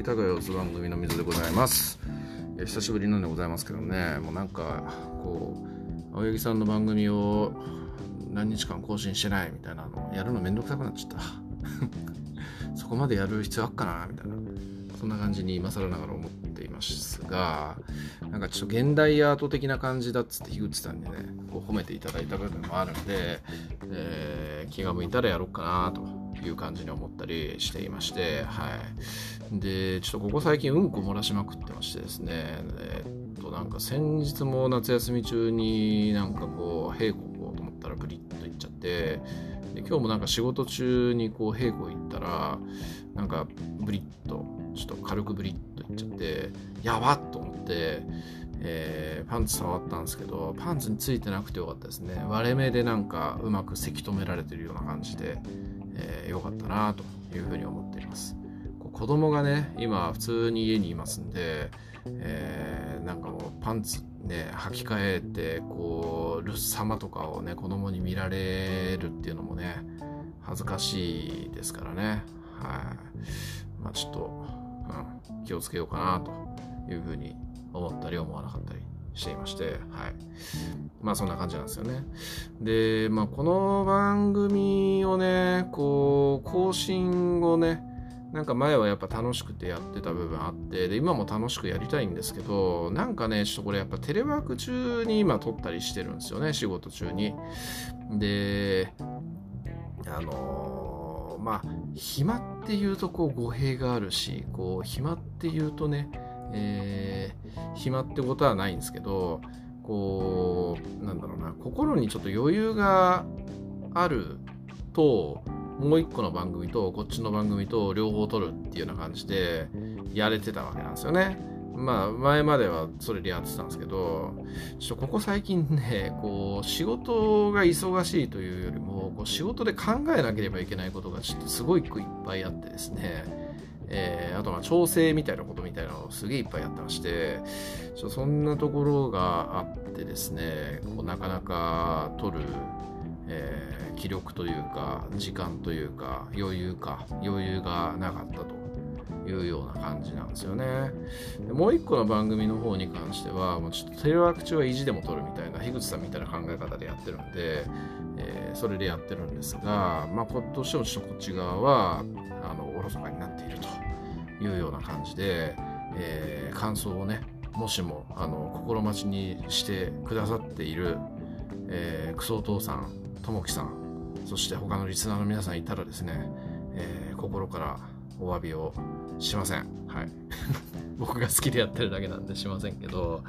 木拓也様子番組の水でございます。久しぶりなんでございますけどね。もうなんかこう青柳さんの番組を何日間更新してないみたいなのやるのめんどくさくなっちゃった。そこまでやる必要あっかなみたいな。そんな感じに今更ながら思っていますがなんかちょっと現代アート的な感じだっつって樋口さんにねこう褒めていただいた部分もあるんで、えー気が向いたらやろうかなと。いう感じに思ったりしていましてはい。でちょっとここ最近うんこ漏らしまくってましてですね。えっとなんか先日も夏休み中になんかこう稽古行こうと思ったらブリッと行っちゃってで今日もなんか仕事中にこう稽古行ったらなんかブリッとちょっと軽くブリッといっちゃってやばっと思って、えーパンツ触ったんですけどパンツについてなくてよかったですね。割れ目でなんかうまくせき止められてるような感じで、えーよかったなというふうに思っています。子供がね今普通に家にいますんで、えーなんかもうパンツね履き替えてこう留守様とかをね子供に見られるっていうのもね恥ずかしいですからね。はい。まあちょっと、うん、気をつけようかなというふうに思ったり思わなかったり。していましてはい。まあそんな感じなんですよね。でまあこの番組をねこう更新をねなんか前はやっぱ楽しくてやってた部分あってで今も楽しくやりたいんですけどなんかねちょっとこれやっぱテレワーク中に今撮ったりしてるんですよね仕事中に。であのーまあ暇っていうとこう語弊があるしこう暇っていうとねえー暇ってことはないんですけどこうなんだろうな心にちょっと余裕があるともう一個の番組とこっちの番組と両方撮るっていうような感じでやれてたわけなんですよね。まあ前まではそれでやってたんですけどちょっとここ最近ねこう仕事が忙しいというよりもこう仕事で考えなければいけないことがちょっとすごいいっぱいあってですねえあとまあ調整みたいなことすげえいっぱいやってましてそんなところがあってですねこうなかなか取る、えー気力というか時間というか余裕か余裕がなかったというような感じなんですよね。でもう一個の番組の方に関してはもうちょっとテレワーク中は意地でも取るみたいな樋口さんみたいな考え方でやってるんで、えーそれでやってるんですが、まあ、こどうしてもちょっとこっち側はあのおろそかになっているというような感じで、えー感想をねもしもあの心待ちにしてくださっている、えー、クソお父さんともきさんそして他のリスナーの皆さんいたらですね、えー心からお詫びをしません。はい。僕が好きでやってるだけなんでしませんけど、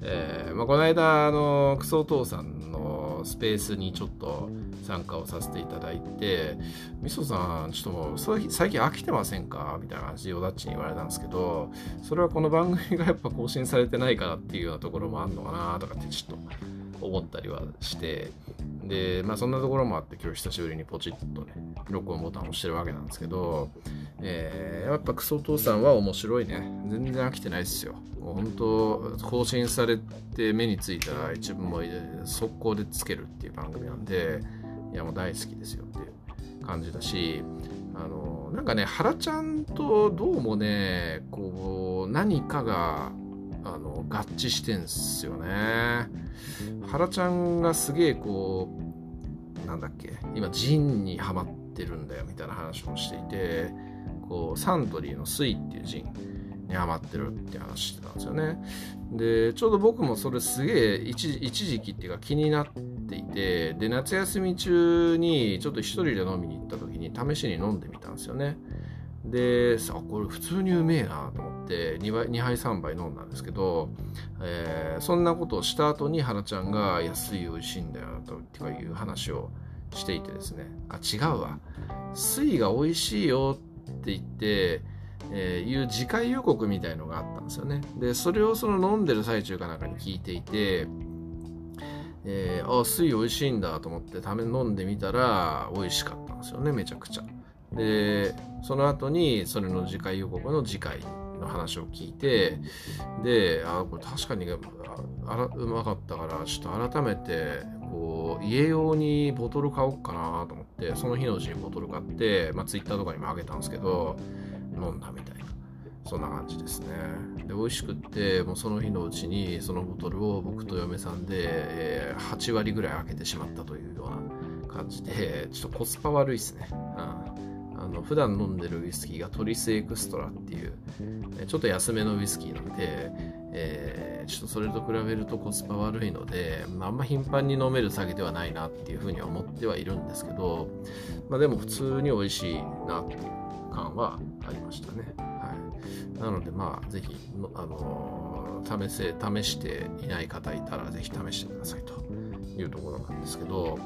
えーまあ、この間あのクソお父さんのスペースにちょっと参加をさせていただいて「みそさんちょっともう最近飽きてませんか?」みたいな感じでヨダッチに言われたんですけどそれはこの番組がやっぱ更新されてないからっていうようなところもあるのかなとかってちょっと思ったりはしてでまあそんなところもあって今日久しぶりにポチッとね録音ボタンを押してるわけなんですけど、えーやっぱクソお父さんは面白いね。全然飽きてないですよ。もう本当更新されて目についたら一部も速攻でつけるっていう番組なんでいやもう大好きですよっていう感じだしあのなんかね原ちゃんとどうもねこう何かが合致してんすよね。原ちゃんがすげえこうなんだっけ今ジンにハマってるんだよみたいな話をしていてこうサントリーのスイっていうジンにハマってるって話してたんですよね。でちょうど僕もそれすげえ一一時期っていうか気になっていてで夏休み中にちょっと一人で飲みに行った時に試しに飲んでみたんですよね。でさこれ普通にうめえなと思って。2杯 ,2 杯3杯飲んだんですけど、えーそんなことをした後に原ちゃんが安い美味しいんだよとってかいう話をしていてですね。あ違うわ。水が美味しいよって言って、えーいう次回予告みたいのがあったんですよね。でそれをその飲んでる最中かなんかに聞いていてえー、あ水美味しいんだと思ってため飲んでみたら美味しかったんですよねめちゃくちゃ。でその後にそれの次回予告の次回の話を聞いてであこれ確かにあらうまかったからちょっと改めてこう家用にボトル買おうかなと思ってその日のうちにボトル買って、まあ、ツイッターとかにもあげたんですけど飲んだみたいなそんな感じですね。で、美味しくって、もうその日のうちにそのボトルを僕と嫁さんで、えー、8割ぐらい開けてしまったというような感じで、ちょっとコスパ悪いですね。うんあの普段飲んでるウイスキーがトリスエクストラっていうちょっと安めのウイスキーなんで、えー、ちょっとそれと比べるとコスパ悪いので、まあ、あんま頻繁に飲める酒ではないなっていうふうには思ってはいるんですけど、まあ、でも普通に美味しいなっていう感はありましたね。はい、なのでまあぜひ、あのー、試せ試していない方いたらぜひ試してくださいというところなんですけど、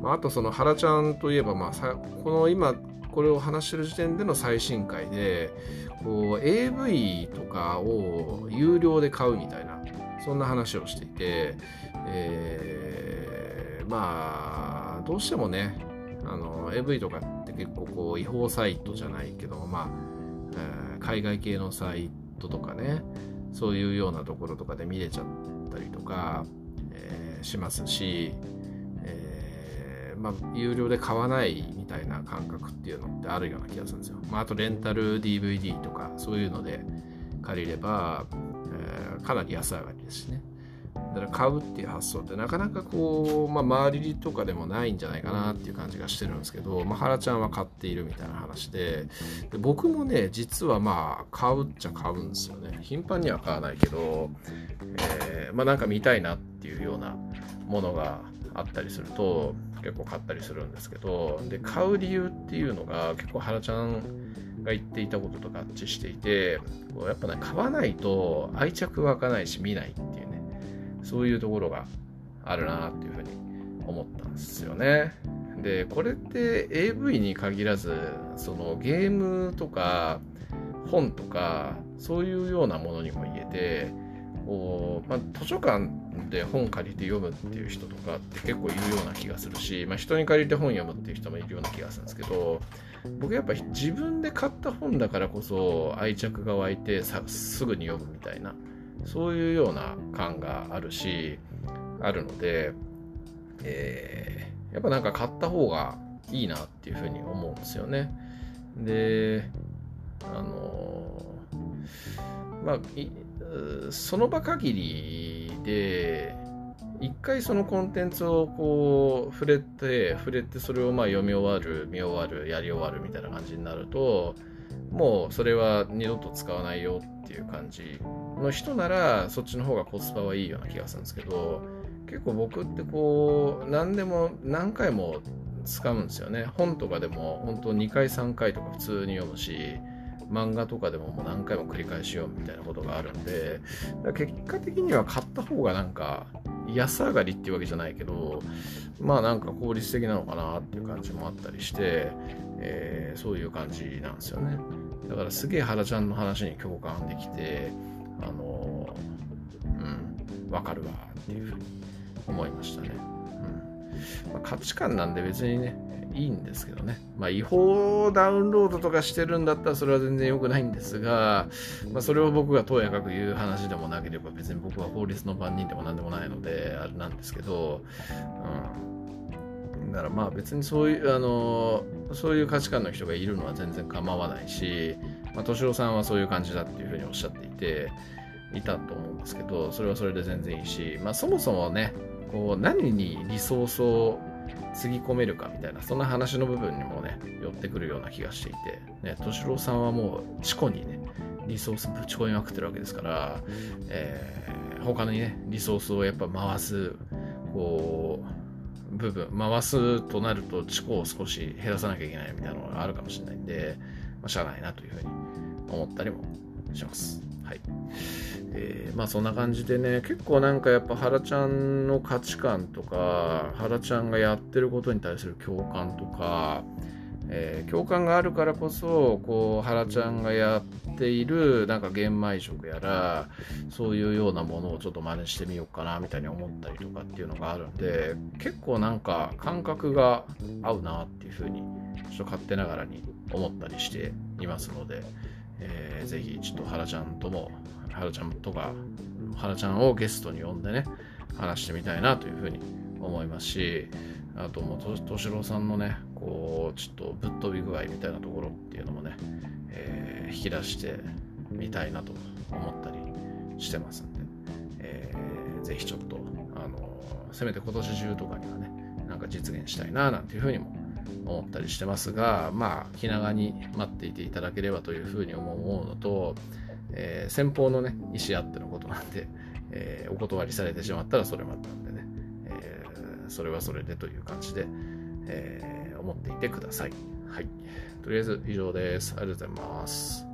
まあ、あとその原ちゃんといえば、まあ、さこの今これを話してる時点での最新回でこう AV とかを有料で買うみたいなそんな話をしていて、えー、まあどうしてもねあの AV とかって結構こう違法サイトじゃないけどまあ、海外系のサイトとかねそういうようなところとかで見れちゃったりとか、えー、しますし、まあ、有料で買わないみたいな感覚っていうのってあるような気がするんですよ。まあ、あとレンタル DVD とかそういうので借りれば、えー、かなり安上がりですしね。だから買うっていう発想ってなかなかこう、まあ、周りとかでもないんじゃないかなっていう感じがしてるんですけど、まあ、原ちゃんは買っているみたいな話でで僕もね実はまあ買うっちゃ買うんですよね頻繁には買わないけど、えー、まあなんか見たいなっていうようなものがあったりすると結構買ったりするんですけどで買う理由っていうのが結構原ちゃんが言っていたことと合致していてやっぱね買わないと愛着湧かないし見ないっていうねそういうところがあるなっていうふうに思ったんですよね。でこれって AV に限らずそのゲームとか本とかそういうようなものにも言えてこう、まあ、図書館で本借りて読むっていう人とかって結構いるような気がするし、まあ、人に借りて本読むっていう人もいるような気がするんですけど僕やっぱ自分で買った本だからこそ愛着が湧いてさすぐに読むみたいなそういうような感があるしあるので、えー、やっぱなんか買った方がいいなっていうふうに思うんですよね。であのまあその場限りで一回そのコンテンツをこう触れて触れてそれをまあ読み終わる見終わるやり終わるみたいな感じになるともうそれは二度と使わないよっていう感じの人ならそっちの方がコスパはいいような気がするんですけど結構僕ってこう何でも何回も使うんですよね。本とかでも本当2回3回とか普通に読むし漫画とかでももう何回も繰り返し読むみたいなことがあるんで結果的には買った方がなんか安上がりっていうわけじゃないけどまあなんか効率的なのかなっていう感じもあったりして、えー、そういう感じなんですよね。だからすげえ原ちゃんの話に共感できてあのうんわかるわっていうふうに思いましたね、まあ、価値観なんで別にねいいんですけどね。まあ、違法ダウンロードとかしてるんだったらそれは全然良くないんですが、まあ、それを僕がとやかく言う話でもなければ別に僕は法律の番人でも何でもないので、あれなんですけど、うん。だからまあ別にそういう、あの、そういう価値観の人がいるのは全然構わないし、まあ、敏郎さんはそういう感じだっていうふうにおっしゃっていて、いたと思うんですけど、それはそれで全然いいし、まあそもそもね、こう何にリソースをつぎ込めるかみたいなそんな話の部分にもね寄ってくるような気がしていてね敏郎さんはもうチコにねリソースぶち込みまくってるわけですから、えー、他にねリソースをやっぱ回すこう部分回すとなるとチコを少し減らさなきゃいけないみたいなのがあるかもしれないんで、まあ、しゃあないなというふうに思ったりもします。はい。えー、まあそんな感じでね、結構なんかやっぱ原ちゃんの価値観とか、原ちゃんがやってることに対する共感とか、えー、共感があるからこそ、こう、原ちゃんがやっている、なんか玄米食やら、そういうようなものをちょっと真似してみようかな、みたいに思ったりとかっていうのがあるんで、結構なんか感覚が合うなっていうふうに、ちょっと勝手ながらに思ったりしていますので、えー、ぜひちょっと原ちゃんともはるちゃんとか、はるちゃんをゲストに呼んでね、話してみたいなというふうに思いますし、あともう、としろさんのね、こう、ちょっとぶっ飛び具合みたいなところっていうのもね、えー、引き出して見たいなと思ったりしてますんで、えー、ぜひちょっと、あのせめて今年中とかにはね、なんか実現したいな、なんていうふうにも思ったりしてますが、まあ、気長に待っていていただければというふうに思うのと、えー、先方のね、意思あってのことなんで、えー、お断りされてしまったらそれもあったんでね、えー、それはそれでという感じで、え、思っていてください。はい。とりあえず以上です。ありがとうございます。